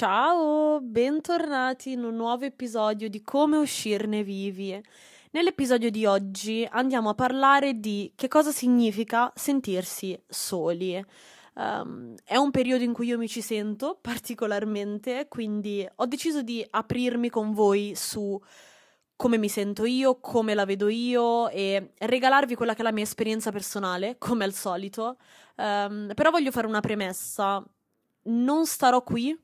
Ciao, bentornati in un nuovo episodio di Come uscirne vivi. Nell'episodio di oggi andiamo a parlare di che cosa significa sentirsi soli. Um, è un periodo in cui io mi ci sento particolarmente, quindi ho deciso di aprirmi con voi su come mi sento io, come la vedo io e regalarvi quella che è la mia esperienza personale, come al solito. Um, però voglio fare una premessa. Non starò qui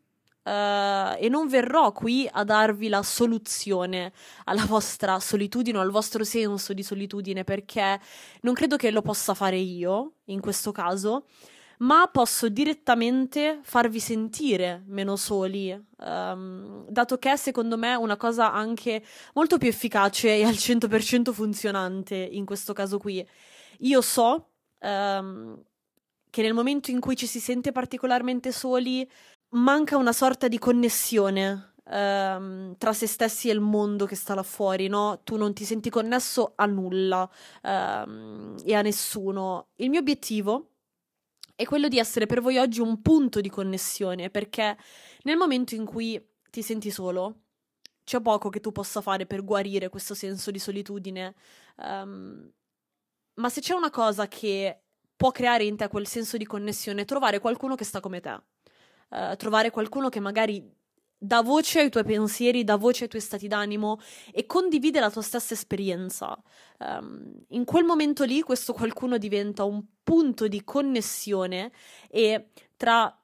Uh, e non verrò qui a darvi la soluzione alla vostra solitudine o al vostro senso di solitudine perché non credo che lo possa fare io in questo caso, ma posso direttamente farvi sentire meno soli, um, dato che è secondo me una cosa anche molto più efficace e al 100% funzionante in questo caso qui. Io so um, che nel momento in cui ci si sente particolarmente soli, manca una sorta di connessione ehm, tra se stessi e il mondo che sta là fuori, no? Tu non ti senti connesso a nulla ehm, e a nessuno. Il mio obiettivo è quello di essere per voi oggi un punto di connessione, perché nel momento in cui ti senti solo, c'è poco che tu possa fare per guarire questo senso di solitudine. Um, ma se c'è una cosa che può creare in te quel senso di connessione, è trovare qualcuno che sta come te. Uh, trovare qualcuno che magari dà voce ai tuoi pensieri, dà voce ai tuoi stati d'animo e condivide la tua stessa esperienza. Um, in quel momento lì questo qualcuno diventa un punto di connessione e tra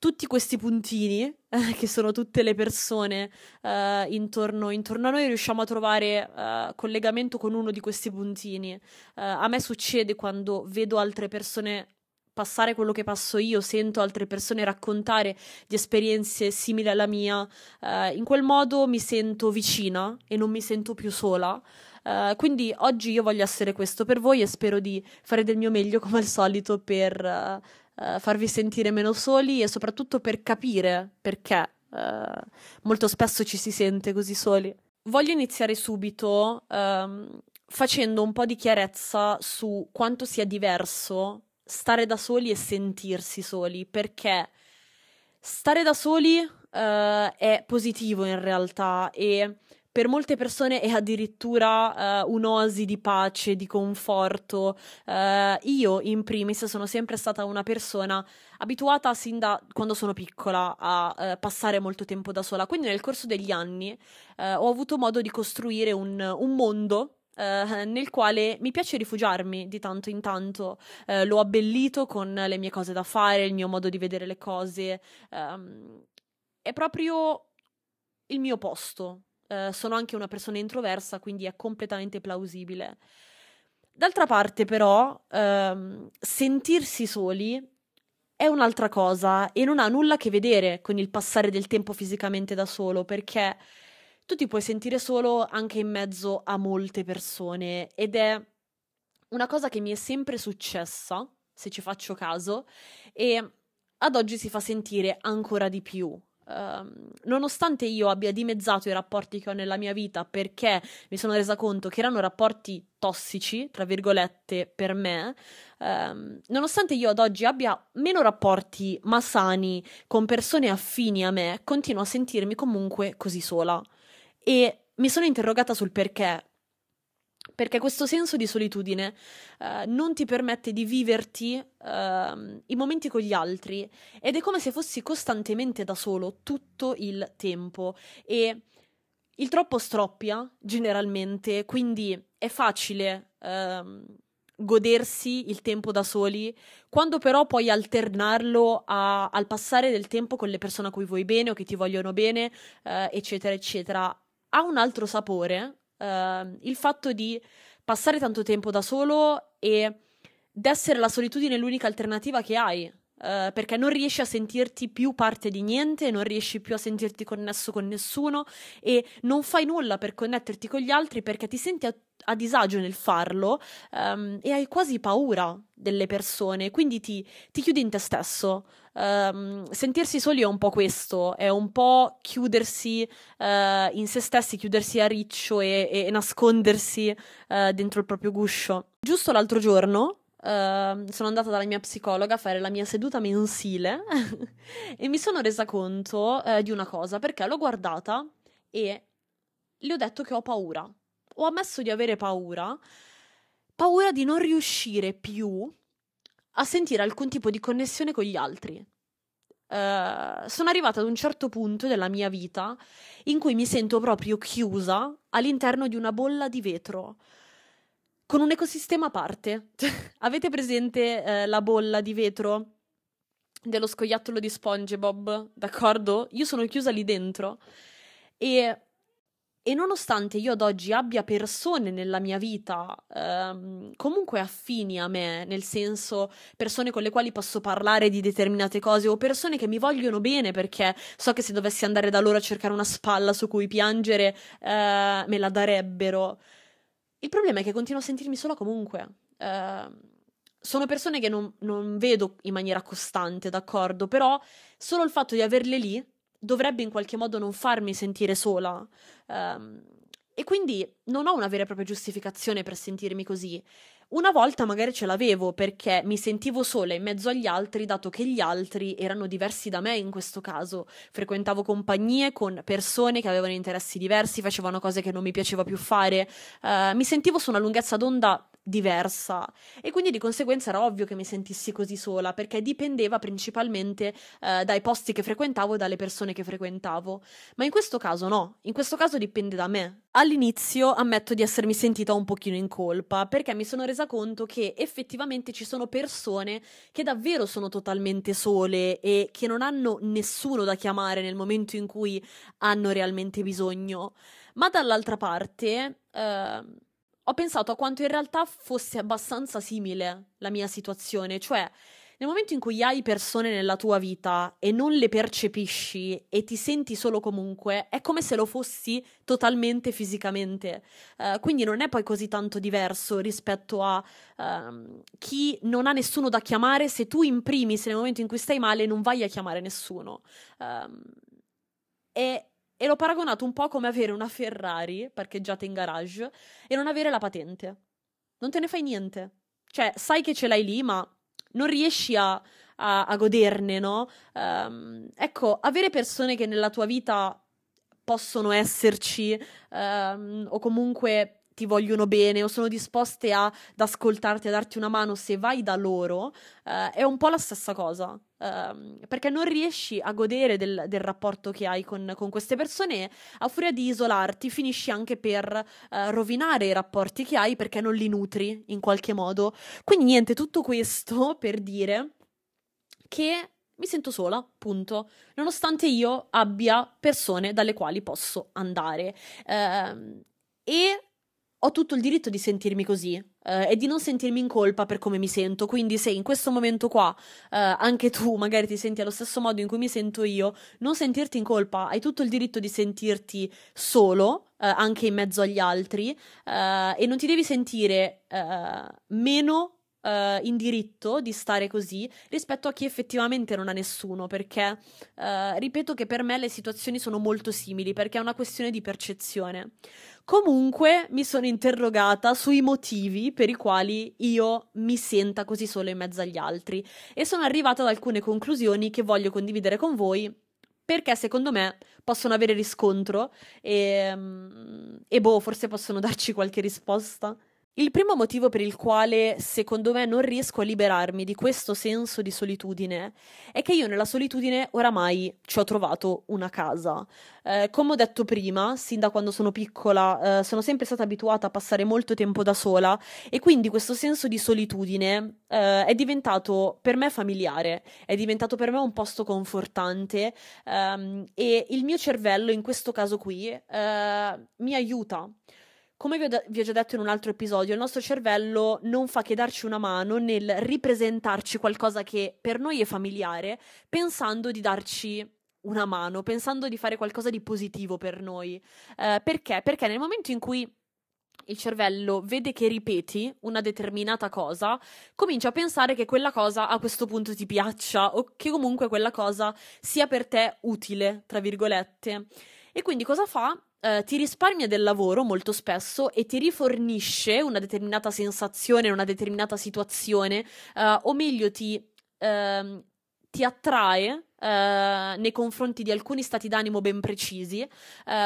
tutti questi puntini, eh, che sono tutte le persone eh, intorno, intorno, a noi, riusciamo a trovare eh, collegamento con uno di questi puntini. Eh, a me succede quando vedo altre persone passare quello che passo io, sento altre persone raccontare di esperienze simili alla mia, uh, in quel modo mi sento vicina e non mi sento più sola. Uh, quindi oggi io voglio essere questo per voi e spero di fare del mio meglio come al solito per uh, farvi sentire meno soli e soprattutto per capire perché molto spesso ci si sente così soli. Voglio iniziare subito um, facendo un po' di chiarezza su quanto sia diverso stare da soli e sentirsi soli, perché stare da soli uh, è positivo in realtà e per molte persone è addirittura uh, un'oasi di pace, di conforto. Uh, io, in primis, sono sempre stata una persona abituata sin da quando sono piccola a uh, passare molto tempo da sola. Quindi, nel corso degli anni, ho avuto modo di costruire un, un mondo Uh, nel quale mi piace rifugiarmi di tanto in tanto. Uh, l'ho abbellito con le mie cose da fare, il mio modo di vedere le cose. Um, è proprio il mio posto. Uh, sono anche una persona introversa, quindi è completamente plausibile. D'altra parte, però, um, sentirsi soli è un'altra cosa e non ha nulla a che vedere con il passare del tempo fisicamente da solo, perché tu ti puoi sentire solo anche in mezzo a molte persone ed è una cosa che mi è sempre successa, se ci faccio caso, e ad oggi si fa sentire ancora di più. Uh, nonostante io abbia dimezzato i rapporti che ho nella mia vita perché mi sono resa conto che erano rapporti tossici, tra virgolette, per me, uh, nonostante io ad oggi abbia meno rapporti ma sani con persone affini a me, continuo a sentirmi comunque così sola e mi sono interrogata sul perché. Perché questo senso di solitudine uh, non ti permette di viverti uh, i momenti con gli altri ed è come se fossi costantemente da solo tutto il tempo e il troppo stroppia generalmente, quindi è facile uh, godersi il tempo da soli, quando però puoi alternarlo a, al passare del tempo con le persone a cui vuoi bene o che ti vogliono bene, eh, eccetera, eccetera ha un altro sapore uh, il fatto di passare tanto tempo da solo e d'essere la solitudine l'unica alternativa che hai. Uh, perché non riesci a sentirti più parte di niente, non riesci più a sentirti connesso con nessuno e non fai nulla per connetterti con gli altri perché ti senti a, a disagio nel farlo um, e hai quasi paura delle persone, quindi ti, ti chiudi in te stesso. Um, sentirsi soli è un po' questo, è un po' chiudersi uh, in se stessi, chiudersi a riccio e, e nascondersi uh, dentro il proprio guscio. Giusto l'altro giorno Uh, sono andata dalla mia psicologa a fare la mia seduta mensile e mi sono resa conto uh, di una cosa perché l'ho guardata e le ho detto che ho paura. Ho ammesso di avere paura, paura di non riuscire più a sentire alcun tipo di connessione con gli altri. Uh, sono arrivata ad un certo punto della mia vita in cui mi sento proprio chiusa all'interno di una bolla di vetro con un ecosistema a parte. Avete presente eh, la bolla di vetro dello scoiattolo di SpongeBob? D'accordo? Io sono chiusa lì dentro e, e nonostante io ad oggi abbia persone nella mia vita ehm, comunque affini a me, nel senso persone con le quali posso parlare di determinate cose o persone che mi vogliono bene perché so che se dovessi andare da loro a cercare una spalla su cui piangere eh, me la darebbero il problema è che continuo a sentirmi sola comunque. Uh, sono persone che non, non, vedo in maniera costante, d'accordo? Però solo il fatto di averle lì dovrebbe in qualche modo non farmi sentire sola. Um, e quindi non ho una vera e propria giustificazione per sentirmi così. Una volta magari ce l'avevo perché mi sentivo sola in mezzo agli altri, dato che gli altri erano diversi da me in questo caso. Frequentavo compagnie con persone che avevano interessi diversi, facevano cose che non mi piaceva più fare. Uh, mi sentivo su una lunghezza d'onda diversa e quindi di conseguenza era ovvio che mi sentissi così sola perché dipendeva principalmente eh, dai posti che frequentavo e dalle persone che frequentavo. Ma in questo caso no, in questo caso dipende da me. All'inizio ammetto di essermi sentita un pochino in colpa perché mi sono resa conto che effettivamente ci sono persone che davvero sono totalmente sole e che non hanno nessuno da chiamare nel momento in cui hanno realmente bisogno. Ma dall'altra parte eh, ho pensato a quanto in realtà fosse abbastanza simile la mia situazione, cioè nel momento in cui hai persone nella tua vita e non le percepisci e ti senti solo comunque, è come se lo fossi totalmente fisicamente. Uh, quindi non è poi così tanto diverso rispetto a uh, chi non ha nessuno da chiamare se tu in primis nel momento in cui stai male non vai a chiamare nessuno. Uh, e e l'ho paragonato un po' come avere una Ferrari parcheggiata in garage e non avere la patente. Non te ne fai niente. Cioè, sai che ce l'hai lì, ma non riesci a, a, a goderne, no? Um, ecco, avere persone che nella tua vita possono esserci um, o comunque ti vogliono bene o sono disposte a, ad ascoltarti, a darti una mano se vai da loro, uh, è un po' la stessa cosa. Uh, perché non riesci a godere del, del rapporto che hai con, con, queste persone, a furia di isolarti, finisci anche per uh, rovinare i rapporti che hai perché non li nutri in qualche modo. Quindi, niente, tutto questo per dire che mi sento sola, punto. Nonostante io abbia persone dalle quali posso andare. Uh, e ho tutto il diritto di sentirmi così eh, e di non sentirmi in colpa per come mi sento. Quindi, se in questo momento qua eh, anche tu magari ti senti allo stesso modo in cui mi sento io, non sentirti in colpa, hai tutto il diritto di sentirti solo. Eh, anche in mezzo agli altri eh, e non ti devi sentire eh, meno Uh, in diritto di stare così rispetto a chi effettivamente non ha nessuno, perché uh, ripeto che per me le situazioni sono molto simili, perché è una questione di percezione. Comunque mi sono interrogata sui motivi per i quali io mi senta così solo in mezzo agli altri e sono arrivata ad alcune conclusioni che voglio condividere con voi perché secondo me possono avere riscontro e, mm, e boh, forse possono darci qualche risposta. Il primo motivo per il quale, secondo me, non riesco a liberarmi di questo senso di solitudine è che io nella solitudine oramai ci ho trovato una casa. Eh, come ho detto prima, sin da quando sono piccola, eh, sono sempre stata abituata a passare molto tempo da sola e quindi questo senso di solitudine eh, è diventato per me familiare, è diventato per me un posto confortante ehm, e il mio cervello in questo caso qui eh, mi aiuta come vi ho, de- vi ho, già detto in un altro episodio, il nostro cervello non fa che darci una mano nel ripresentarci qualcosa che per noi è familiare, pensando di darci una mano, pensando di fare qualcosa di positivo per noi. Eh, perché? Perché nel momento in cui il cervello vede che ripeti una determinata cosa, comincia a pensare che quella cosa a questo punto ti piaccia o che comunque quella cosa sia per te utile, tra virgolette. E quindi cosa fa? Uh, ti risparmia del lavoro molto spesso e ti rifornisce una determinata sensazione, una determinata situazione, uh, o meglio ti, uh, ti attrae nei confronti di alcuni stati d'animo ben precisi,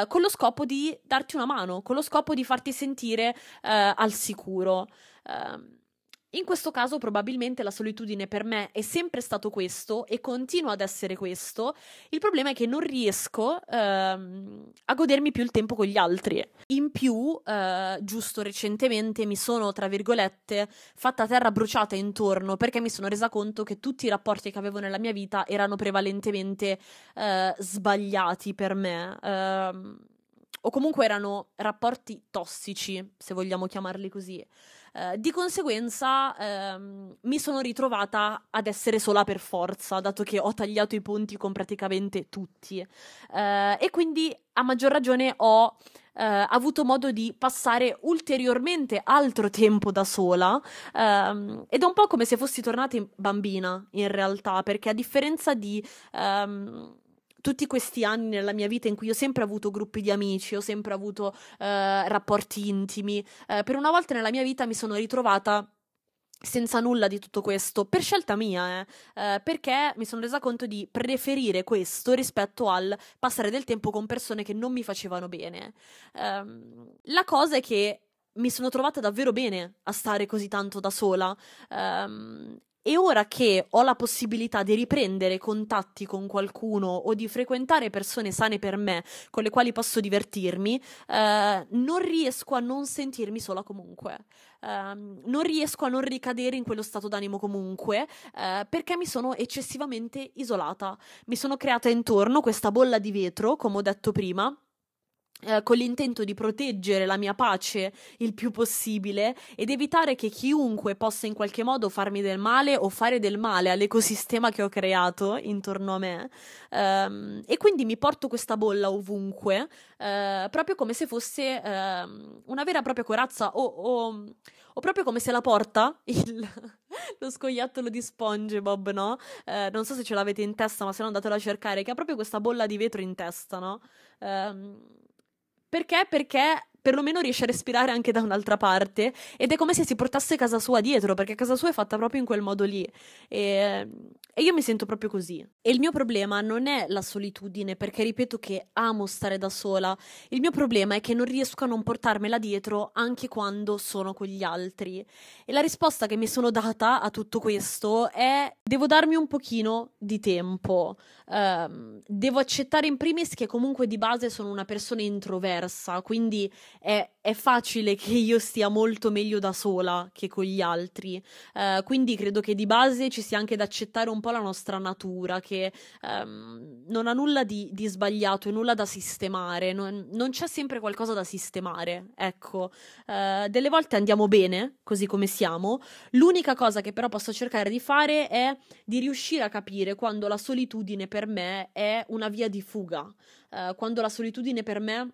con lo scopo di darti una mano, con lo scopo di farti sentire al sicuro. Ehm, in questo caso probabilmente la solitudine per me è sempre stato questo e continua ad essere questo. Il problema è che non riesco ehm, a godermi più il tempo con gli altri. In più, eh, giusto recentemente mi sono, tra virgolette, fatta terra bruciata intorno perché mi sono resa conto che tutti i rapporti che avevo nella mia vita erano prevalentemente eh, sbagliati per me. Eh, o comunque erano rapporti tossici, se vogliamo chiamarli così. Eh, di conseguenza ehm, mi sono ritrovata ad essere sola per forza, dato che ho tagliato i ponti con praticamente tutti. Eh, e quindi a maggior ragione ho eh, avuto modo di passare ulteriormente altro tempo da sola ehm, ed è un po' come se fossi tornata bambina in realtà, perché a differenza di... Ehm, tutti questi anni nella mia vita in cui ho sempre avuto gruppi di amici, ho sempre avuto eh, rapporti intimi, eh, per una volta nella mia vita mi sono ritrovata senza nulla di tutto questo, per scelta mia, eh, eh, perché mi sono resa conto di preferire questo rispetto al passare del tempo con persone che non mi facevano bene. Um, la cosa è che mi sono trovata davvero bene a stare così tanto da sola um, e ora che ho la possibilità di riprendere contatti con qualcuno o di frequentare persone sane per me, con le quali posso divertirmi, eh, non riesco a non sentirmi sola comunque. Eh, non riesco a non ricadere in quello stato d'animo comunque, eh, perché mi sono eccessivamente isolata. Mi sono creata intorno questa bolla di vetro, come ho detto prima, eh, con l'intento di proteggere la mia pace il più possibile ed evitare che chiunque possa in qualche modo farmi del male o fare del male all'ecosistema che ho creato intorno a me. Um, e quindi mi porto questa bolla ovunque, uh, proprio come se fosse uh, una vera e propria corazza o, o, o, proprio come se la porta il, lo scoiattolo di SpongeBob, no? Uh, non so se ce l'avete in testa, ma se no andatelo a cercare, che ha proprio questa bolla di vetro in testa, no? Um, perché? Perché perlomeno riesce a respirare anche da un'altra parte ed è come se si portasse casa sua dietro, perché casa sua è fatta proprio in quel modo lì. E, e io mi sento proprio così. E il mio problema non è la solitudine, perché ripeto che amo stare da sola. Il mio problema è che non riesco a non portarmela dietro anche quando sono con gli altri. E la risposta che mi sono data a tutto questo è devo darmi un pochino di tempo. Um, devo accettare in primis che comunque di base sono una persona introversa, quindi è, è, facile che io stia molto meglio da sola che con gli altri. Uh, quindi credo che di base ci sia anche da accettare un po' la nostra natura, che um, non ha nulla di, di, sbagliato e nulla da sistemare, non, non, c'è sempre qualcosa da sistemare. Ecco, uh, delle volte andiamo bene così come siamo. L'unica cosa che però posso cercare di fare è di riuscire a capire quando la solitudine per me è una via di fuga, uh, quando la solitudine per me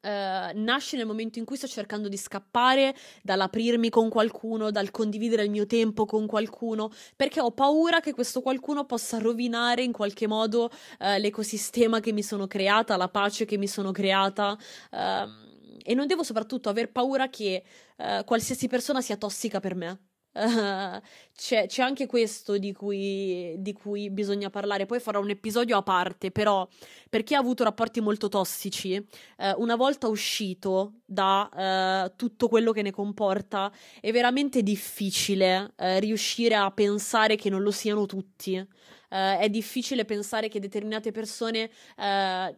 Uh, nasce nel momento in cui sto cercando di scappare dall'aprirmi con qualcuno, dal condividere il mio tempo con qualcuno, perché ho paura che questo qualcuno possa rovinare in qualche modo uh, l'ecosistema che mi sono creata, la pace che mi sono creata. Uh, e non devo soprattutto aver paura che qualsiasi persona sia tossica per me. Uh, c'è, c'è, anche questo di cui, di cui, bisogna parlare. Poi farò un episodio a parte, però, per chi ha avuto rapporti molto tossici, uh, una volta uscito da uh, tutto quello che ne comporta, è veramente difficile riuscire a pensare che non lo siano tutti. è difficile pensare che determinate persone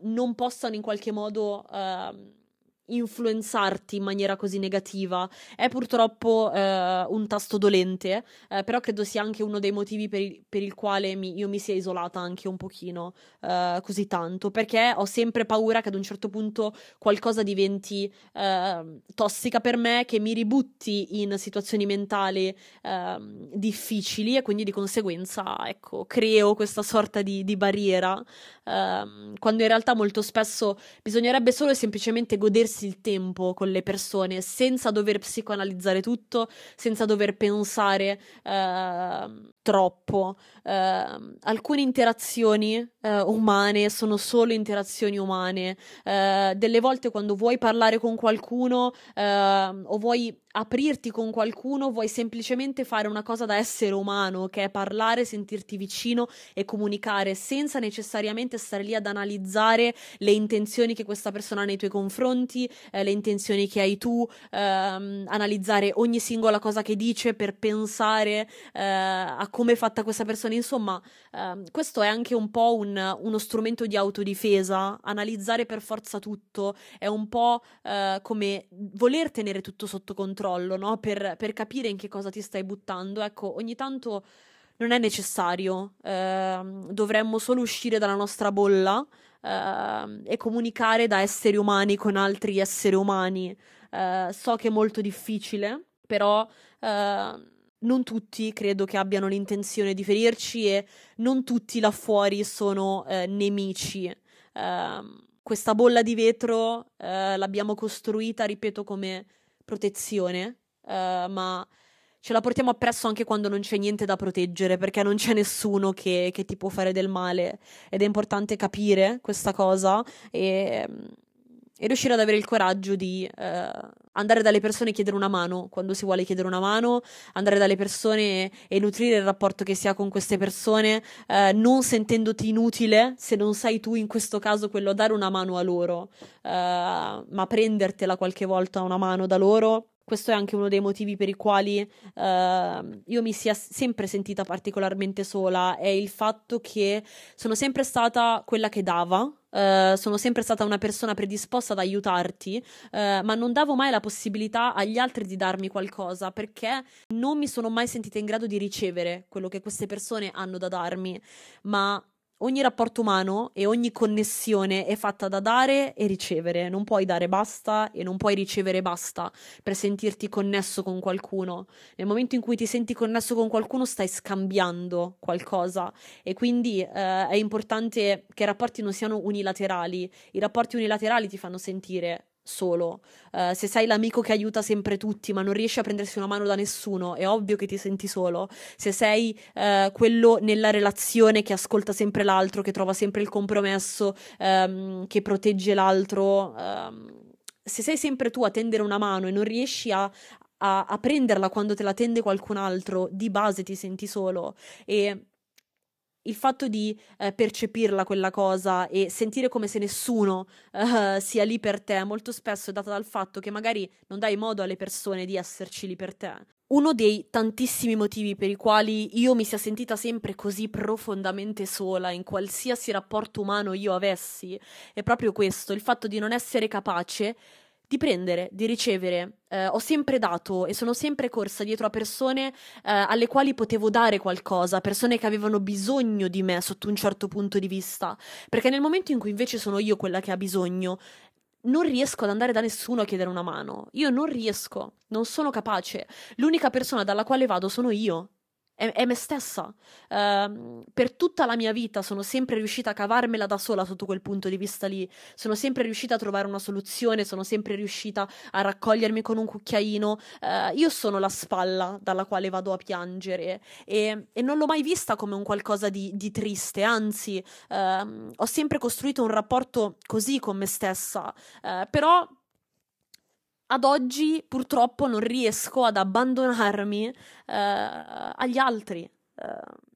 non possano in qualche modo ehm, influenzarti in maniera così negativa. È purtroppo eh, un tasto dolente, eh, però credo sia anche uno dei motivi per il, per il quale mi, io mi sia isolata anche un pochino eh, così tanto, perché ho sempre paura che ad un certo punto qualcosa diventi ehm, tossica per me, che mi ributti in situazioni mentali ehm, difficili e quindi di conseguenza, ecco, creo questa sorta di, di barriera, ehm, quando in realtà molto spesso bisognerebbe solo e semplicemente godersi godersi il tempo con le persone senza dover psicoanalizzare tutto, senza dover pensare uh, troppo. Uh, alcune interazioni uh, umane sono solo interazioni umane. Uh, delle volte quando vuoi parlare con qualcuno o vuoi aprirti con qualcuno, vuoi semplicemente fare una cosa da essere umano, che è parlare, sentirti vicino e comunicare senza necessariamente stare lì ad analizzare le intenzioni che questa persona ha nei tuoi confronti, eh, le intenzioni che hai tu, ehm, analizzare ogni singola cosa che dice per pensare eh, a come è fatta questa persona. Insomma, ehm, questo è anche un po' un, uno strumento di autodifesa, analizzare per forza tutto, è un po' eh, come voler tenere tutto sotto controllo no? Per, per capire in che cosa ti stai buttando. Ecco, ogni tanto non è necessario, eh, dovremmo solo uscire dalla nostra bolla eh, e comunicare da esseri umani con altri esseri umani. Eh, so che è molto difficile, però eh, non tutti credo che abbiano l'intenzione di ferirci e non tutti là fuori sono eh, nemici. Ehm, questa bolla di vetro eh, l'abbiamo costruita, ripeto, come protezione, uh, ma ce la portiamo appresso anche quando non c'è niente da proteggere, perché non c'è nessuno che, che ti può fare del male. Ed è importante capire questa cosa e, e riuscire ad avere il coraggio di eh, andare dalle persone e chiedere una mano quando si vuole chiedere una mano, andare dalle persone e nutrire il rapporto che si ha con queste persone, eh, non sentendoti inutile se non sei tu in questo caso quello a dare una mano a loro, eh, ma prendertela qualche volta una mano da loro questo è anche uno dei motivi per i quali uh, io mi sia sempre sentita particolarmente sola, è il fatto che sono sempre stata quella che dava, uh, sono sempre stata una persona predisposta ad aiutarti, uh, ma non davo mai la possibilità agli altri di darmi qualcosa perché non mi sono mai sentita in grado di ricevere quello che queste persone hanno da darmi, ma ogni rapporto umano e ogni connessione è fatta da dare e ricevere. Non puoi dare basta e non puoi ricevere basta per sentirti connesso con qualcuno. Nel momento in cui ti senti connesso con qualcuno stai scambiando qualcosa e quindi eh, è importante che i rapporti non siano unilaterali. I rapporti unilaterali ti fanno sentire solo. Uh, se sei l'amico che aiuta sempre tutti, ma non riesci a prendersi una mano da nessuno, è ovvio che ti senti solo. Se sei uh, quello nella relazione che ascolta sempre l'altro, che trova sempre il compromesso, um, che protegge l'altro. Um, se sei sempre tu a tendere una mano e non riesci a, a, a prenderla quando te la tende qualcun altro, di base ti senti solo. E il fatto di eh, percepirla quella cosa e sentire come se nessuno uh, sia lì per te molto spesso è data dal fatto che magari non dai modo alle persone di esserci lì per te. Uno dei tantissimi motivi per i quali io mi sia sentita sempre così profondamente sola in qualsiasi rapporto umano io avessi è proprio questo, il fatto di non essere capace di prendere, di ricevere. Eh, ho sempre dato e sono sempre corsa dietro a persone eh, alle quali potevo dare qualcosa, persone che avevano bisogno di me sotto un certo punto di vista. Perché nel momento in cui invece sono io quella che ha bisogno, non riesco ad andare da nessuno a chiedere una mano. Io non riesco, non sono capace. L'unica persona dalla quale vado sono io è, è me stessa. Uh, per tutta la mia vita sono sempre riuscita a cavarmela da sola sotto quel punto di vista lì. Sono sempre riuscita a trovare una soluzione, sono sempre riuscita a raccogliermi con un cucchiaino. Uh, io sono la spalla dalla quale vado a piangere e, e non l'ho mai vista come un qualcosa di, di triste, anzi, uh, ho sempre costruito un rapporto così con me stessa. Eh, però ad oggi purtroppo non riesco ad abbandonarmi eh, agli altri. Eh,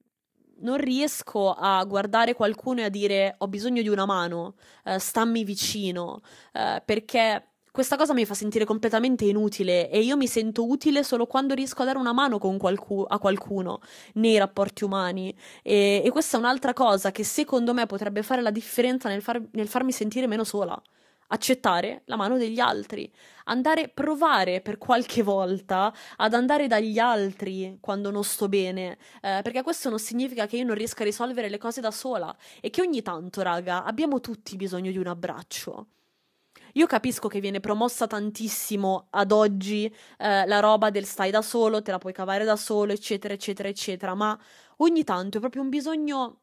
non riesco a guardare qualcuno e a dire ho bisogno di una mano, eh, stammi vicino, eh, perché questa cosa mi fa sentire completamente inutile e io mi sento utile solo quando riesco a dare una mano qualcu- a qualcuno nei rapporti umani. E, e, questa è un'altra cosa che secondo me potrebbe fare la differenza nel, far- nel farmi sentire meno sola accettare la mano degli altri, andare provare per qualche volta ad andare dagli altri quando non sto bene, eh, perché questo non significa che io non riesca a risolvere le cose da sola e che ogni tanto, raga, abbiamo tutti bisogno di un abbraccio. Io capisco che viene promossa tantissimo ad oggi eh, la roba del stai da solo, te la puoi cavare da solo, eccetera, eccetera, eccetera, ma ogni tanto è proprio un bisogno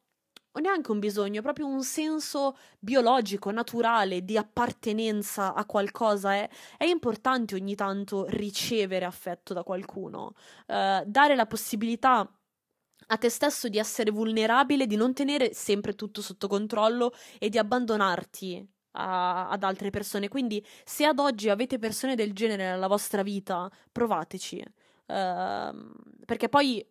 o neanche un bisogno, è proprio un senso biologico, naturale, di appartenenza a qualcosa. È, è importante ogni tanto ricevere affetto da qualcuno, uh, dare la possibilità a te stesso di essere vulnerabile, di non tenere sempre tutto sotto controllo e di abbandonarti a, ad altre persone. Quindi, se ad oggi avete persone del genere nella vostra vita, provateci. Uh, perché poi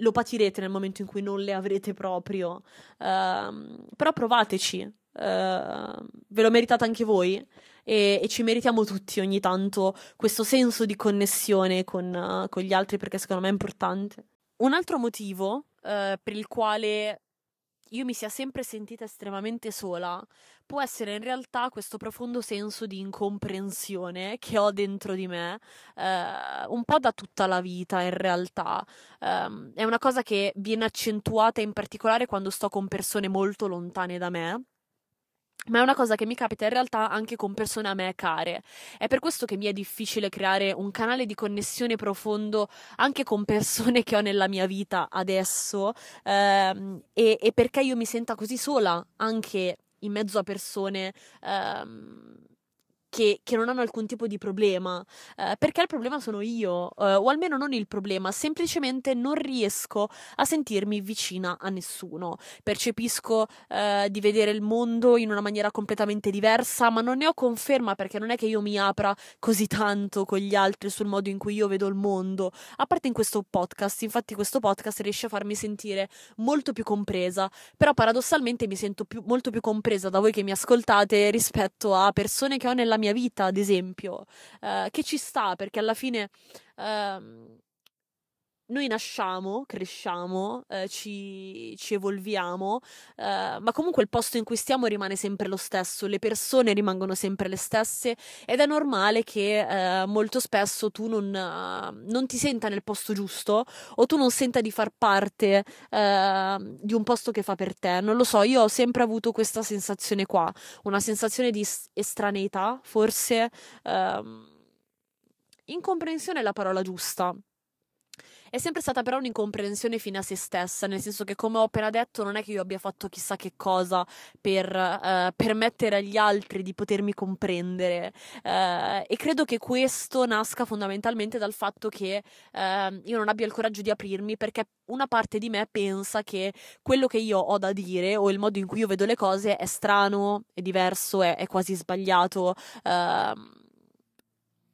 lo patirete nel momento in cui non le avrete proprio. Uh, però provateci. Uh, ve lo meritate anche voi e, e, ci meritiamo tutti ogni tanto questo senso di connessione con, uh, con gli altri perché secondo me è importante. Un altro motivo uh, per il quale io mi sia sempre sentita estremamente sola può essere in realtà questo profondo senso di incomprensione che ho dentro di me, eh, un po' da tutta la vita in realtà. Um, è una cosa che viene accentuata in particolare quando sto con persone molto lontane da me ma è una cosa che mi capita in realtà anche con persone a me care. È per questo che mi è difficile creare un canale di connessione profondo anche con persone che ho nella mia vita adesso ehm, e, e, perché io mi senta così sola anche in mezzo a persone ehm, che, che, non hanno alcun tipo di problema, eh, perché il problema sono io, eh, o almeno non il problema, semplicemente non riesco a sentirmi vicina a nessuno. Percepisco eh, di vedere il mondo in una maniera completamente diversa, ma non ne ho conferma perché non è che io mi apra così tanto con gli altri sul modo in cui io vedo il mondo, a parte in questo podcast, infatti questo podcast riesce a farmi sentire molto più compresa, però paradossalmente mi sento più, molto più compresa da voi che mi ascoltate rispetto a persone che ho nella mia vita, ad esempio, eh, che ci sta perché alla fine eh, noi nasciamo, cresciamo, eh, ci, ci, evolviamo, eh, ma comunque il posto in cui stiamo rimane sempre lo stesso, le persone rimangono sempre le stesse ed è normale che eh, molto spesso tu non, non, ti senta nel posto giusto o tu non senta di far parte ehm, di un posto che fa per te. Non lo so, io ho sempre avuto questa sensazione qua, una sensazione di estraneità, forse ehm, incomprensione è la parola giusta è sempre stata però un'incomprensione fine a se stessa, nel senso che, come ho appena detto, non è che io abbia fatto chissà che cosa per uh, permettere agli altri di potermi comprendere. Uh, e credo che questo nasca fondamentalmente dal fatto che uh, io non abbia il coraggio di aprirmi perché una parte di me pensa che quello che io ho da dire o il modo in cui io vedo le cose è strano, è diverso, è, è quasi sbagliato. Uh,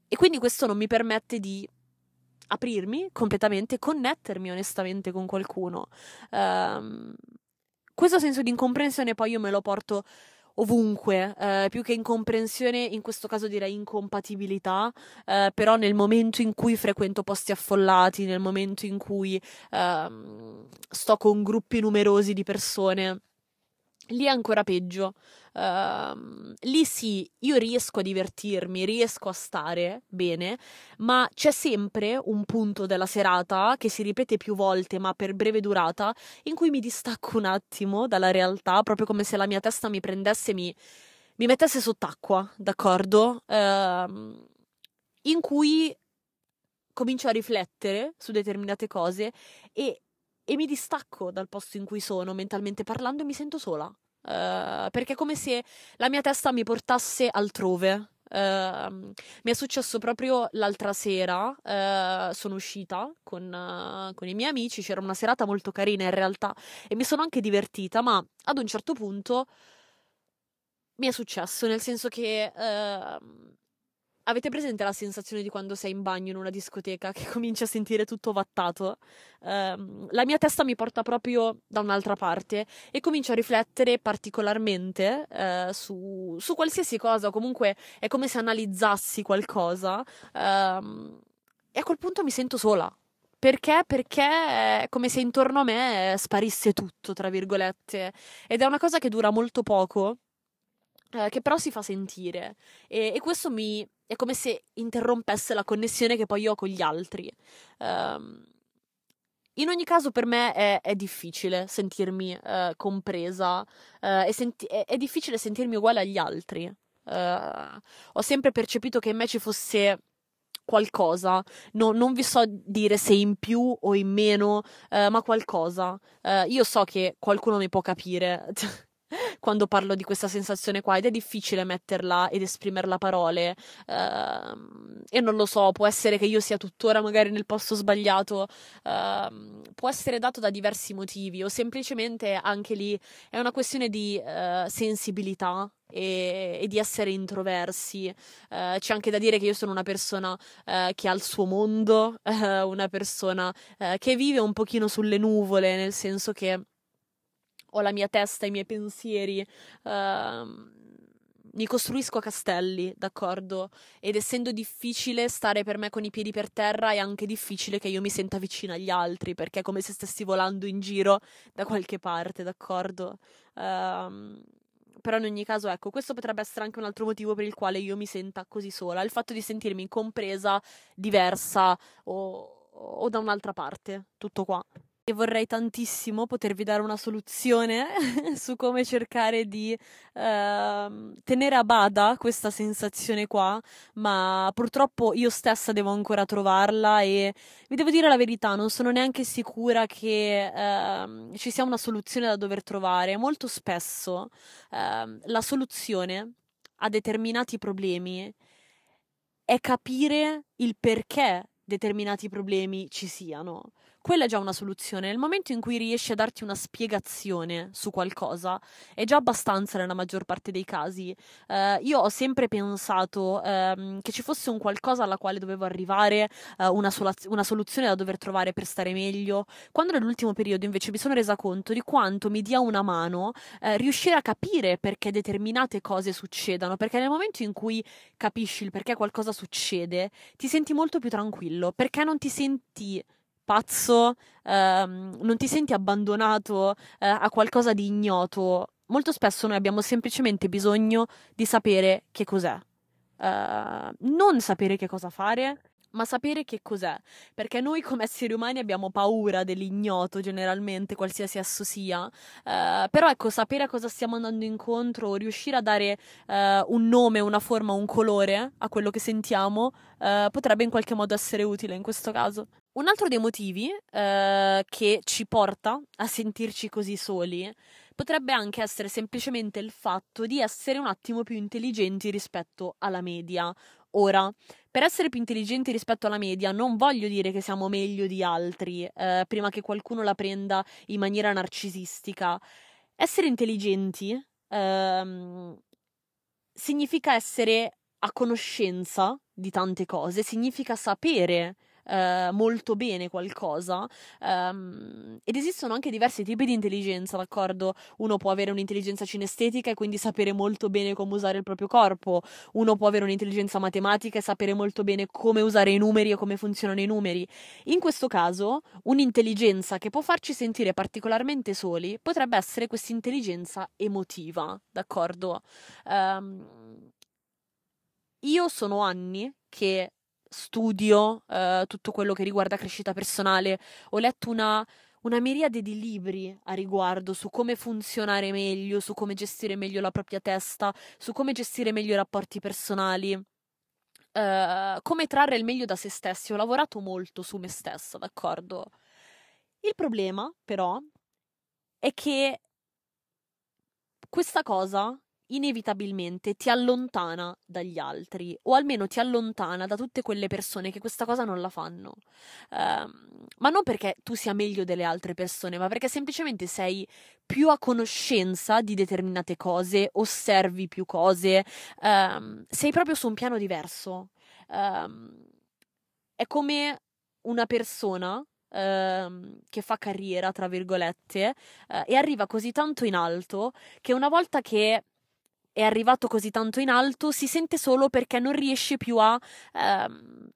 e quindi questo non mi permette di aprirmi completamente, connettermi onestamente con qualcuno. Um, questo senso di incomprensione poi io me lo porto ovunque, eh, più che incomprensione, in questo caso direi incompatibilità, eh, però nel momento in cui frequento posti affollati, nel momento in cui eh, sto con gruppi numerosi di persone, lì è ancora peggio, Uh, lì sì, io riesco a divertirmi, riesco a stare bene, ma c'è sempre un punto della serata che si ripete più volte, ma per breve durata, in cui mi distacco un attimo dalla realtà, proprio come se la mia testa mi prendesse e mi, mi mettesse sott'acqua, d'accordo? Uh, in cui comincio a riflettere su determinate cose e, e mi distacco dal posto in cui sono mentalmente parlando e mi sento sola. Uh, perché è come se la mia testa mi portasse altrove. Uh, mi è successo proprio l'altra sera, uh, sono uscita con, con, i miei amici, c'era una serata molto carina in realtà e mi sono anche divertita, ma ad un certo punto mi è successo, nel senso che Avete presente la sensazione di quando sei in bagno in una discoteca che cominci a sentire tutto vattato? Uh, la mia testa mi porta proprio da un'altra parte e comincio a riflettere particolarmente uh, su, su, qualsiasi cosa, comunque è come se analizzassi qualcosa uh, e a quel punto mi sento sola. Perché? Perché è come se intorno a me sparisse tutto, tra virgolette. Ed è una cosa che dura molto poco, eh, che però si fa sentire. E, e questo mi, è come se interrompesse la connessione che poi ho con gli altri. Um, in ogni caso, per me è, è difficile sentirmi uh, compresa, uh, senti- è, è, difficile sentirmi uguale agli altri. Uh, ho sempre percepito che in me ci fosse qualcosa, no, non vi so dire se in più o in meno, ma qualcosa. io so che qualcuno mi può capire. quando parlo di questa sensazione qua ed è difficile metterla ed esprimerla a parole. Uh, e non lo so, può essere che io sia tuttora magari nel posto sbagliato, uh, può essere dato da diversi motivi o semplicemente anche lì è una questione di uh, sensibilità e, e, di essere introversi. Uh, c'è anche da dire che io sono una persona uh, che ha il suo mondo, uh, una persona che vive un pochino sulle nuvole, nel senso che ho la mia testa, i miei pensieri. Uh, mi costruisco castelli, d'accordo? Ed essendo difficile stare per me con i piedi per terra, è anche difficile che io mi senta vicina agli altri, perché è come se stessi volando in giro da qualche parte, d'accordo? Uh, però in ogni caso, ecco, questo potrebbe essere anche un altro motivo per il quale io mi senta così sola, il fatto di sentirmi compresa, diversa o, o da un'altra parte, tutto qua e vorrei tantissimo potervi dare una soluzione su come cercare di uh, tenere a bada questa sensazione qua, ma purtroppo io stessa devo ancora trovarla e vi devo dire la verità, non sono neanche sicura che uh, ci sia una soluzione da dover trovare. Molto spesso uh, la soluzione a determinati problemi è capire il perché determinati problemi ci siano quella è già una soluzione. Nel momento in cui riesci a darti una spiegazione su qualcosa, è già abbastanza nella maggior parte dei casi. Uh, io ho sempre pensato uh, che ci fosse un qualcosa alla quale dovevo arrivare, uh, una, sola- una, soluzione da dover trovare per stare meglio. Quando nell'ultimo periodo invece mi sono resa conto di quanto mi dia una mano eh, riuscire a capire perché determinate cose succedano, perché nel momento in cui capisci il perché qualcosa succede, ti senti molto più tranquillo, perché non ti senti pazzo, ehm, non ti senti abbandonato eh, a qualcosa di ignoto. Molto spesso noi abbiamo semplicemente bisogno di sapere che cos'è. Uh, non sapere che cosa fare, ma sapere che cos'è, perché noi come esseri umani abbiamo paura dell'ignoto generalmente, qualsiasi esso sia, uh, però ecco, sapere a cosa stiamo andando incontro, riuscire a dare uh, un nome, una forma, un colore a quello che sentiamo, uh, potrebbe in qualche modo essere utile in questo caso. Un altro dei motivi che ci porta a sentirci così soli potrebbe anche essere semplicemente il fatto di essere un attimo più intelligenti rispetto alla media. Ora, per essere più intelligenti rispetto alla media, non voglio dire che siamo meglio di altri, eh, prima che qualcuno la prenda in maniera narcisistica. Essere intelligenti ehm, significa essere a conoscenza di tante cose, significa sapere eh, molto bene qualcosa um, ed esistono anche diversi tipi di intelligenza, d'accordo? Uno può avere un'intelligenza cinestetica e quindi sapere molto bene come usare il proprio corpo, uno può avere un'intelligenza matematica e sapere molto bene come usare i numeri e come funzionano i numeri. In questo caso, un'intelligenza che può farci sentire particolarmente soli potrebbe essere questa intelligenza emotiva, d'accordo? Um, io sono anni che studio eh, tutto quello che riguarda crescita personale. Ho letto una, una miriade di libri a riguardo su come funzionare meglio, su come gestire meglio la propria testa, su come gestire meglio i rapporti personali. Uh, come trarre il meglio da se stessi. Ho lavorato molto su me stessa, d'accordo? Il problema, però, è che questa cosa inevitabilmente ti allontana dagli altri o almeno ti allontana da tutte quelle persone che questa cosa non la fanno. Uh, ma non perché tu sia meglio delle altre persone, ma perché semplicemente sei più a conoscenza di determinate cose, osservi più cose, uh, sei proprio su un piano diverso. Uh, è come una persona che fa carriera, tra virgolette, uh, e arriva così tanto in alto che una volta che è arrivato così tanto in alto si sente solo perché non riesce più a ehm,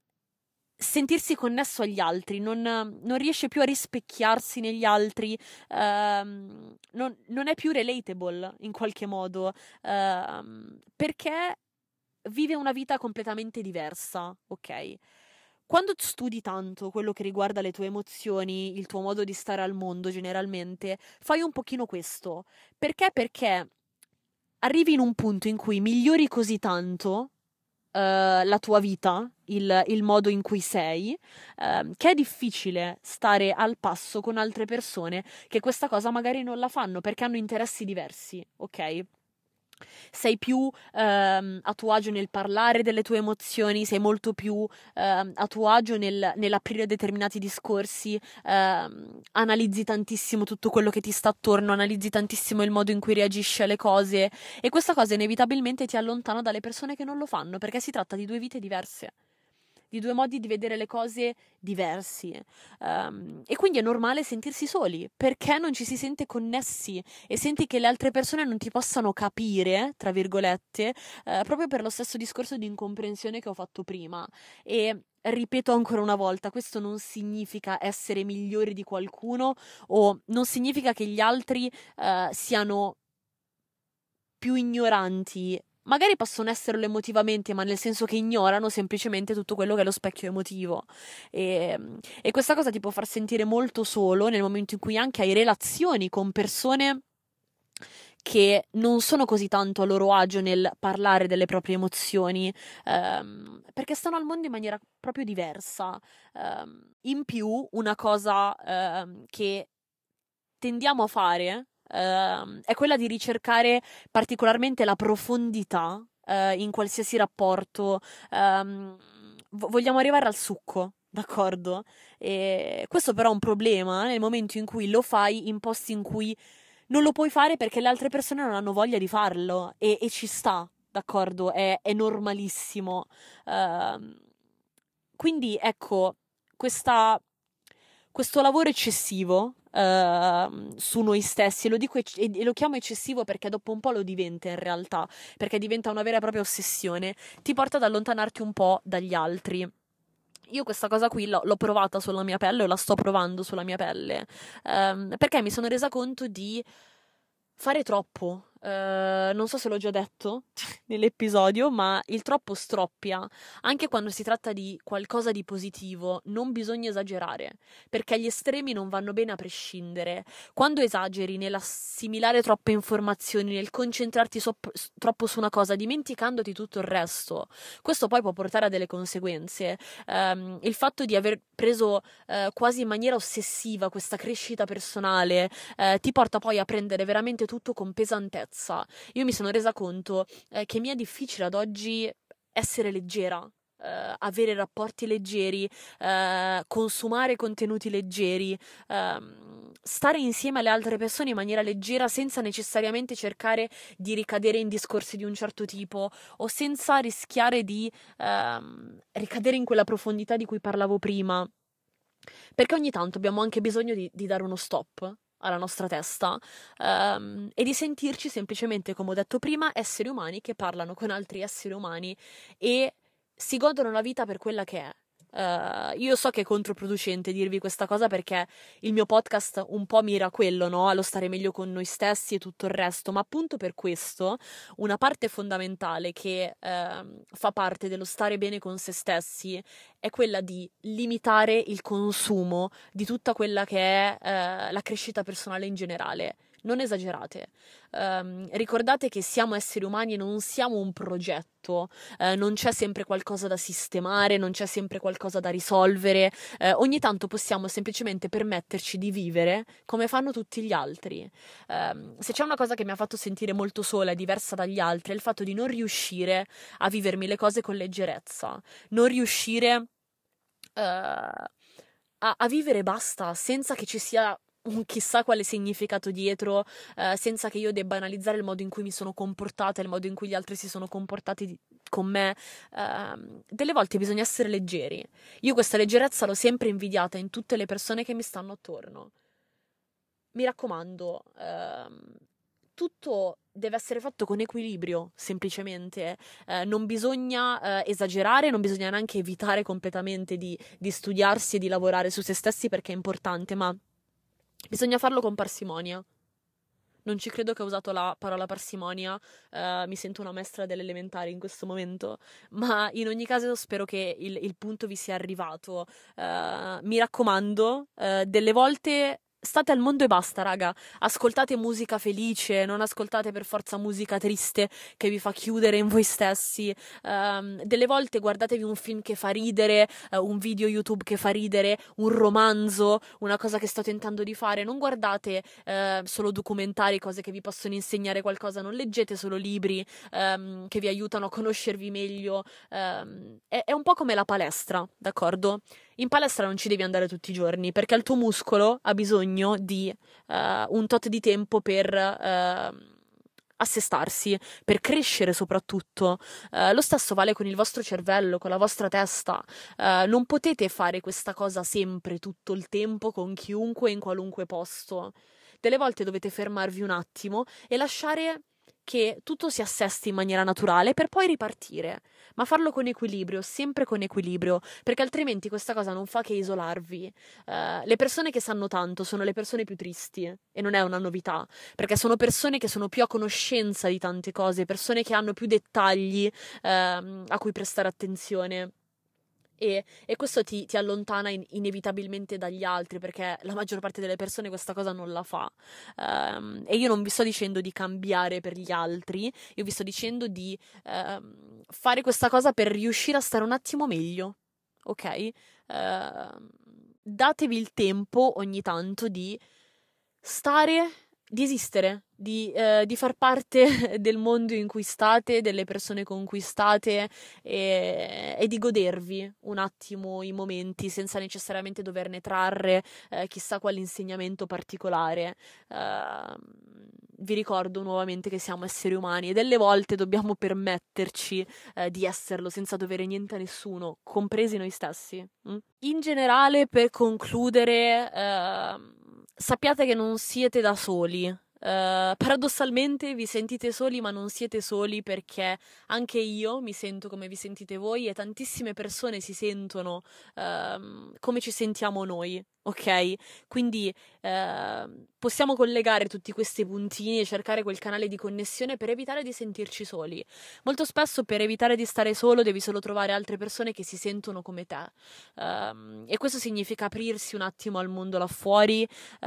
sentirsi connesso agli altri, non, non, riesce più a rispecchiarsi negli altri, ehm, non, non, è più relatable in qualche modo, ehm, perché vive una vita completamente diversa, ok? Quando studi tanto quello che riguarda le tue emozioni, il tuo modo di stare al mondo generalmente, fai un pochino questo. Perché? Perché arrivi in un punto in cui migliori così tanto la tua vita, il, il, modo in cui sei, uh, che è difficile stare al passo con altre persone che questa cosa magari non la fanno perché hanno interessi diversi, ok? Sei più ehm, a tuo agio nel parlare delle tue emozioni, sei molto più ehm, a tuo agio nel, nell'aprire determinati discorsi, ehm, analizzi tantissimo tutto quello che ti sta attorno, analizzi tantissimo il modo in cui reagisci alle cose e questa cosa inevitabilmente ti allontana dalle persone che non lo fanno perché si tratta di due vite diverse di due modi di vedere le cose diversi. Um, e quindi è normale sentirsi soli perché non ci si sente connessi e senti che le altre persone non ti possano capire, tra virgolette, uh, proprio per lo stesso discorso di incomprensione che ho fatto prima. E ripeto ancora una volta, questo non significa essere migliori di qualcuno o non significa che gli altri uh, siano più ignoranti magari possono esserlo emotivamente, ma nel senso che ignorano semplicemente tutto quello che è lo specchio emotivo. E, ehm, e questa cosa ti può far sentire molto solo nel momento in cui anche hai relazioni con persone che non sono così tanto a loro agio nel parlare delle proprie emozioni, ehm, perché stanno al mondo in maniera proprio diversa. Um, in più, una cosa ehm, che tendiamo a fare uh, è quella di ricercare particolarmente la profondità uh, in qualsiasi rapporto. Um, vogliamo arrivare al succo, d'accordo? E questo però è un problema nel momento in cui lo fai in posti in cui non lo puoi fare perché le altre persone non hanno voglia di farlo e, e ci sta, d'accordo? È, è normalissimo. Uh, quindi ecco, questa, questo lavoro eccessivo Uh, su noi stessi. E lo dico ec- e lo chiamo eccessivo perché dopo un po' lo diventa in realtà perché diventa una vera e propria ossessione. Ti porta ad allontanarti un po' dagli altri. Io questa cosa qui l'ho, l'ho provata sulla mia pelle o la sto provando sulla mia pelle. Um, perché mi sono resa conto di fare troppo Uh, non so se l'ho già detto nell'episodio, ma il troppo stroppia. Anche quando si tratta di qualcosa di positivo, non bisogna esagerare, perché gli estremi non vanno bene a prescindere. Quando esageri nell'assimilare troppe informazioni, nel concentrarti so- troppo su una cosa, dimenticandoti tutto il resto, questo poi può portare a delle conseguenze. Um, il fatto di aver preso uh, quasi in maniera ossessiva questa crescita personale uh, ti porta poi a prendere veramente tutto con pesantezza leggerezza. Io mi sono resa conto eh, che mi è difficile ad oggi essere leggera. Uh, avere rapporti leggeri, uh, consumare contenuti leggeri, uh, stare insieme alle altre persone in maniera leggera senza necessariamente cercare di ricadere in discorsi di un certo tipo o senza rischiare di ehm, ricadere in quella profondità di cui parlavo prima. Perché ogni tanto abbiamo anche bisogno di, di dare uno stop alla nostra testa um, e di sentirci semplicemente, come ho detto prima, esseri umani che parlano con altri esseri umani e si godono la vita per quella che è. Uh, io so che è controproducente dirvi questa cosa perché il mio podcast un po' mira quello, no? Allo stare meglio con noi stessi e tutto il resto, ma appunto per questo una parte fondamentale che uh, fa parte dello stare bene con se stessi è quella di limitare il consumo di tutta quella che è uh, la crescita personale in generale non esagerate. Um, ricordate che siamo esseri umani e non siamo un progetto, uh, non c'è sempre qualcosa da sistemare, non c'è sempre qualcosa da risolvere. Uh, ogni tanto possiamo semplicemente permetterci di vivere come fanno tutti gli altri. Um, se c'è una cosa che mi ha fatto sentire molto sola e diversa dagli altri è il fatto di non riuscire a vivermi le cose con leggerezza, non riuscire. Uh, a, a, vivere basta senza che ci sia un chissà quale significato dietro, eh, senza che io debba analizzare il modo in cui mi sono comportata, il modo in cui gli altri si sono comportati di- con me. Eh, delle volte bisogna essere leggeri. Io questa leggerezza l'ho sempre invidiata in tutte le persone che mi stanno attorno. Mi raccomando, ehm, tutto deve essere fatto con equilibrio, semplicemente. Eh, non bisogna eh, esagerare, non bisogna neanche evitare completamente di, di studiarsi e di lavorare su se stessi perché è importante, ma Bisogna farlo con parsimonia. Non ci credo che ho usato la parola parsimonia, uh, mi sento una maestra delle elementari in questo momento, ma in ogni caso spero che il, il punto vi sia arrivato. Uh, mi raccomando, uh, delle volte state al mondo e basta, raga. Ascoltate musica felice, non ascoltate per forza musica triste che vi fa chiudere in voi stessi. Um, delle volte guardatevi un film che fa ridere, uh, un video YouTube che fa ridere, un romanzo, una cosa che sto tentando di fare. Non guardate uh, solo documentari, cose che vi possono insegnare qualcosa, non leggete solo libri um, che vi aiutano a conoscervi meglio. Um, è, è un po' come la palestra, d'accordo? In palestra non ci devi andare tutti i giorni perché il tuo muscolo ha bisogno di uh, un tot di tempo per uh, assestarsi, per crescere soprattutto. Uh, lo stesso vale con il vostro cervello, con la vostra testa. non potete fare questa cosa sempre, tutto il tempo, con chiunque in qualunque posto. Delle volte dovete fermarvi un attimo e lasciare che tutto si assesti in maniera naturale per poi ripartire, ma farlo con equilibrio, sempre con equilibrio, perché altrimenti questa cosa non fa che isolarvi. Uh, le persone che sanno tanto sono le persone più tristi e non è una novità, perché sono persone che sono più a conoscenza di tante cose, persone che hanno più dettagli uh, a cui prestare attenzione. E, e, questo ti, ti allontana in, inevitabilmente dagli altri perché la maggior parte delle persone questa cosa non la fa. Um, e io non vi sto dicendo di cambiare per gli altri, io vi sto dicendo di um, fare questa cosa per riuscire a stare un attimo meglio, ok? Uh, datevi il tempo ogni tanto di stare, di esistere, di, eh, di, far parte del mondo in cui state, delle persone con cui state e, e di godervi un attimo i momenti senza necessariamente doverne trarre eh, chissà quale insegnamento particolare. Uh, vi ricordo nuovamente che siamo esseri umani e delle volte dobbiamo permetterci eh, di esserlo senza dovere niente a nessuno, compresi noi stessi. Mm? In generale, per concludere, eh, sappiate che non siete da soli. Uh, paradossalmente vi sentite soli, ma non siete soli perché anche io mi sento come vi sentite voi e tantissime persone si sentono uh, come ci sentiamo noi ok? Quindi eh, possiamo collegare tutti questi puntini e cercare quel canale di connessione per evitare di sentirci soli. Molto spesso per evitare di stare solo devi solo trovare altre persone che si sentono come te um, e questo significa aprirsi un attimo al mondo là fuori uh,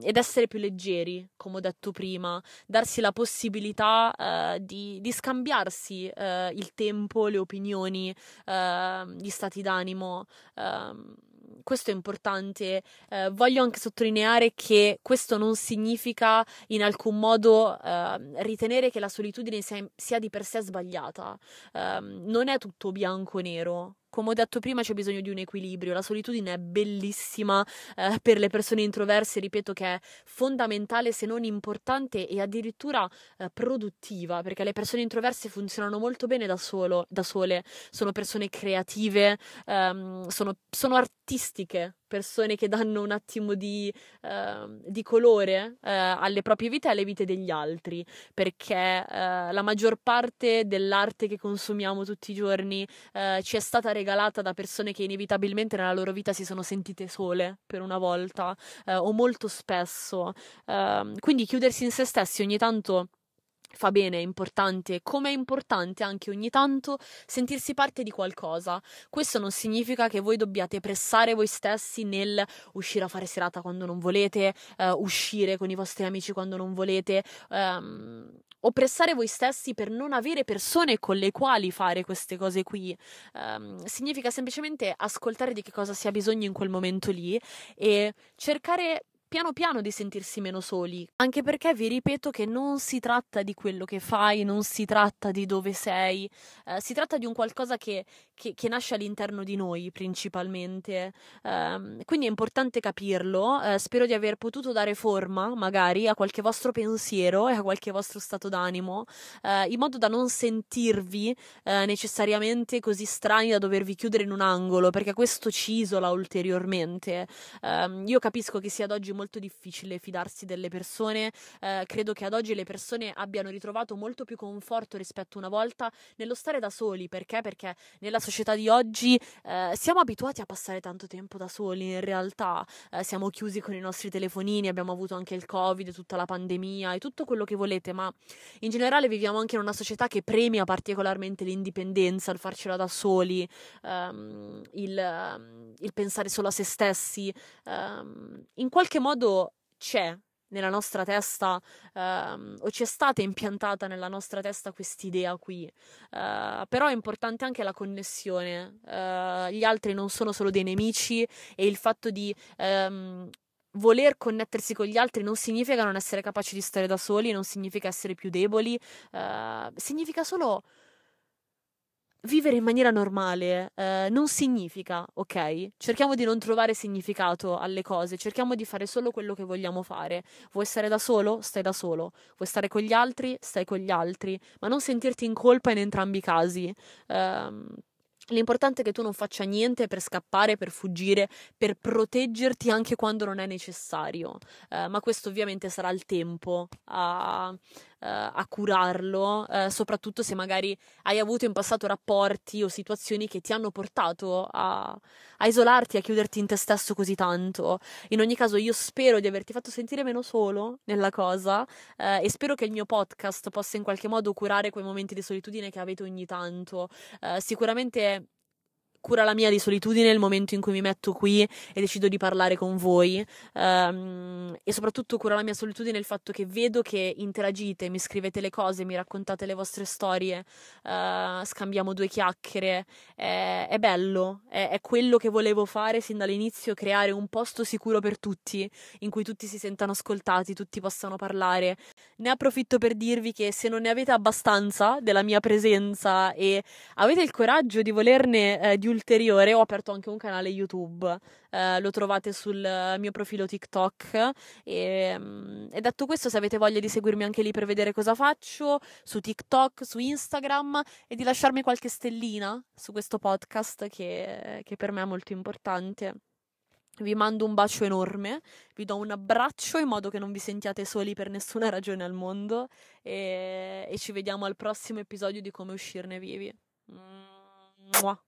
ed essere più leggeri, come ho detto prima, darsi la possibilità uh, di, di, scambiarsi uh, il tempo, le opinioni, gli stati d'animo. Uh, questo è importante. Eh, voglio anche sottolineare che questo non significa in alcun modo eh, ritenere che la solitudine sia, sia, di per sé sbagliata. Eh, non è tutto bianco o nero come ho detto prima, c'è bisogno di un equilibrio. La solitudine è bellissima eh, per le persone introverse, ripeto che è fondamentale, se non importante e addirittura eh, produttiva, perché le persone introverse funzionano molto bene da, solo, da sole, sono persone creative, ehm, sono, sono artistiche persone che danno un attimo di, uh, di colore uh, alle proprie vite e alle vite degli altri, perché uh, la maggior parte dell'arte che consumiamo tutti i giorni ci è stata regalata da persone che inevitabilmente nella loro vita si sono sentite sole per una volta o molto spesso. Ehm, quindi chiudersi in se stessi ogni tanto fa bene, è importante, come è importante anche ogni tanto sentirsi parte di qualcosa. Questo non significa che voi dobbiate pressare voi stessi nel uscire a fare serata quando non volete, uh, uscire con i vostri amici quando non volete, um, o pressare voi stessi per non avere persone con le quali fare queste cose qui. Um, significa semplicemente ascoltare di che cosa si ha bisogno in quel momento lì e cercare piano piano di sentirsi meno soli, anche perché vi ripeto che non si tratta di quello che fai, non si tratta di dove sei, eh, si tratta di un qualcosa che, che, che, nasce all'interno di noi principalmente, eh, quindi è importante capirlo, eh, spero di aver potuto dare forma magari a qualche vostro pensiero e a qualche vostro stato d'animo, eh, in modo da non sentirvi eh, necessariamente così strani da dovervi chiudere in un angolo, perché questo ci isola ulteriormente. Ehm, io capisco che sia ad oggi molto difficile fidarsi delle persone. Eh, credo che ad oggi le persone abbiano ritrovato molto più conforto rispetto a una volta nello stare da soli. Perché? Perché nella società di oggi eh, siamo abituati a passare tanto tempo da soli. In realtà eh, siamo chiusi con i nostri telefonini, abbiamo avuto anche il Covid, tutta la pandemia e tutto quello che volete, ma in generale viviamo anche in una società che premia particolarmente l'indipendenza, il farcela da soli, um, il, um, il, pensare solo a se stessi. Um, in qualche modo modo c'è nella nostra testa ehm, o c'è stata impiantata nella nostra testa quest'idea qui. Eh, però è importante anche la connessione. Eh, gli altri non sono solo dei nemici e il fatto di ehm, voler connettersi con gli altri non significa non essere capaci di stare da soli, non significa essere più deboli, eh, significa solo vivere in maniera normale eh, non significa, ok? Cerchiamo di non trovare significato alle cose, cerchiamo di fare solo quello che vogliamo fare. Vuoi stare da solo? Stai da solo. Vuoi stare con gli altri? Stai con gli altri, ma non sentirti in colpa in entrambi i casi. Um, L'importante è che tu non faccia niente per scappare, per fuggire, per proteggerti anche quando non è necessario. Uh, ma questo ovviamente sarà il tempo a, a curarlo, uh, soprattutto se magari hai avuto in passato rapporti o situazioni che ti hanno portato a, a, isolarti, a chiuderti in te stesso così tanto. In ogni caso, io spero di averti fatto sentire meno solo nella cosa e spero che il mio podcast possa in qualche modo curare quei momenti di solitudine che avete ogni tanto. sicuramente cura la mia di solitudine il momento in cui mi metto qui e decido di parlare con voi um, e soprattutto cura la mia solitudine il fatto che vedo che interagite, mi scrivete le cose, mi raccontate le vostre storie, uh, scambiamo due chiacchiere, è, è bello, è, è, quello che volevo fare sin dall'inizio, creare un posto sicuro per tutti, in cui tutti si sentano ascoltati, tutti possano parlare. Ne approfitto per dirvi che se non ne avete abbastanza della mia presenza e avete il coraggio di volerne eh, di ulteriore ho aperto anche un canale YouTube, eh, lo trovate sul mio profilo TikTok e, mm, e, detto questo se avete voglia di seguirmi anche lì per vedere cosa faccio su TikTok, su Instagram e di lasciarmi qualche stellina su questo podcast che, che per me è molto importante. Vi mando un bacio enorme, vi do un abbraccio in modo che non vi sentiate soli per nessuna ragione al mondo e, e ci vediamo al prossimo episodio di Come uscirne vivi. Mua.